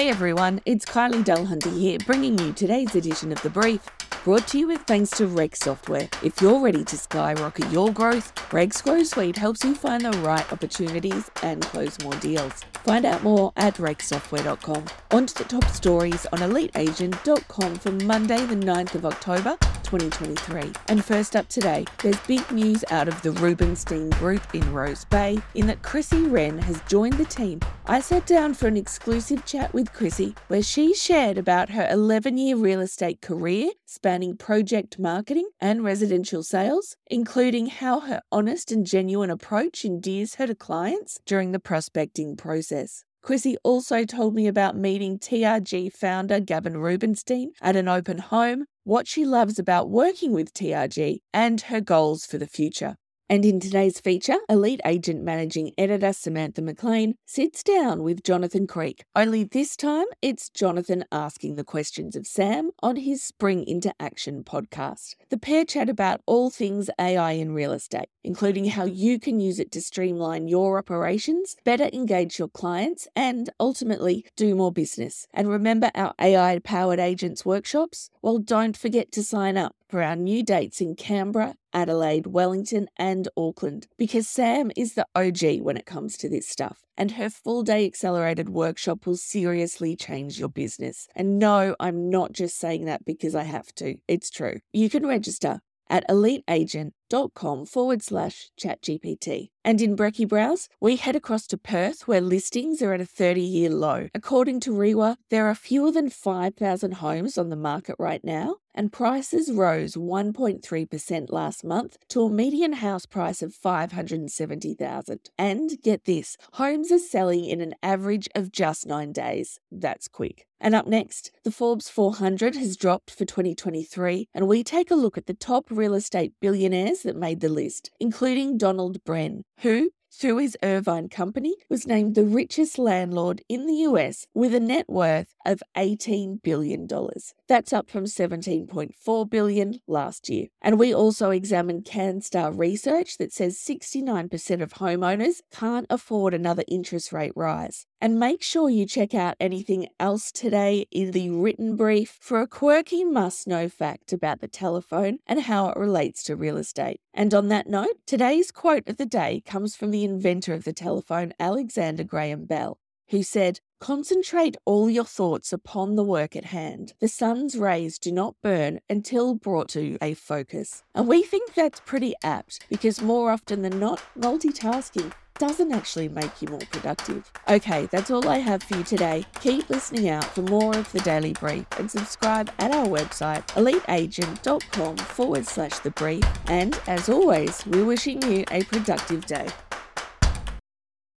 Hey everyone, it's Kylie Dulhunty here, bringing you today's edition of The Brief, brought to you with thanks to Rex Software. If you're ready to skyrocket your growth, Rex's Grow Suite helps you find the right opportunities and close more deals. Find out more at rexsoftware.com. On to the top stories on eliteagent.com for Monday, the 9th of October, 2023. And first up today, there's big news out of the Rubinstein Group in Rose Bay in that Chrissie Ren has joined the team. I sat down for an exclusive chat with Chrissie where she shared about her 11 year real estate career spanning project marketing and residential sales, including how her honest and genuine approach endears her to clients during the prospecting process. Chrissie also told me about meeting TRG founder Gavin Rubinstein at an open home, what she loves about working with TRG, and her goals for the future. And in today's feature, Elite Agent Managing Editor Samantha McLean sits down with Jonathan Creek. Only this time, it's Jonathan asking the questions of Sam on his Spring into Action podcast. The pair chat about all things AI in real estate, including how you can use it to streamline your operations, better engage your clients, and ultimately do more business. And remember our AI powered agents workshops? Well, don't forget to sign up for our new dates in Canberra, Adelaide, Wellington, and Auckland because Sam is the OG when it comes to this stuff. And her full day accelerated workshop will seriously change your business. And no, I'm not just saying that because I have to, it's true. You can register at eliteagent.com forward slash chatgpt. And in Brecky Browse, we head across to Perth where listings are at a 30 year low. According to REIWA, there are fewer than 5,000 homes on the market right now, and prices rose 1.3% last month to a median house price of 570,000. And get this, homes are selling in an average of just 9 days. That's quick. And up next, the Forbes 400 has dropped for 2023, and we take a look at the top real estate billionaires that made the list, including Donald Bren, who, through his Irvine company, was named the richest landlord in the US with a net worth of $18 billion. That's up from 17.4 billion last year. And we also examined CanStar research that says 69% of homeowners can't afford another interest rate rise. And make sure you check out anything else today in the written brief for a quirky must know fact about the telephone and how it relates to real estate. And on that note, today's quote of the day comes from inventor of the telephone, Alexander Graham Bell, who said, Concentrate all your thoughts upon the work at hand. The sun's rays do not burn until brought to a focus. And we think that's pretty apt because more often than not, multitasking doesn't actually make you more productive. Okay, that's all I have for you today. Keep listening out for more of the Daily Brief and subscribe at our website, eliteagent.com forward slash the brief. And as always, we're wishing you a productive day.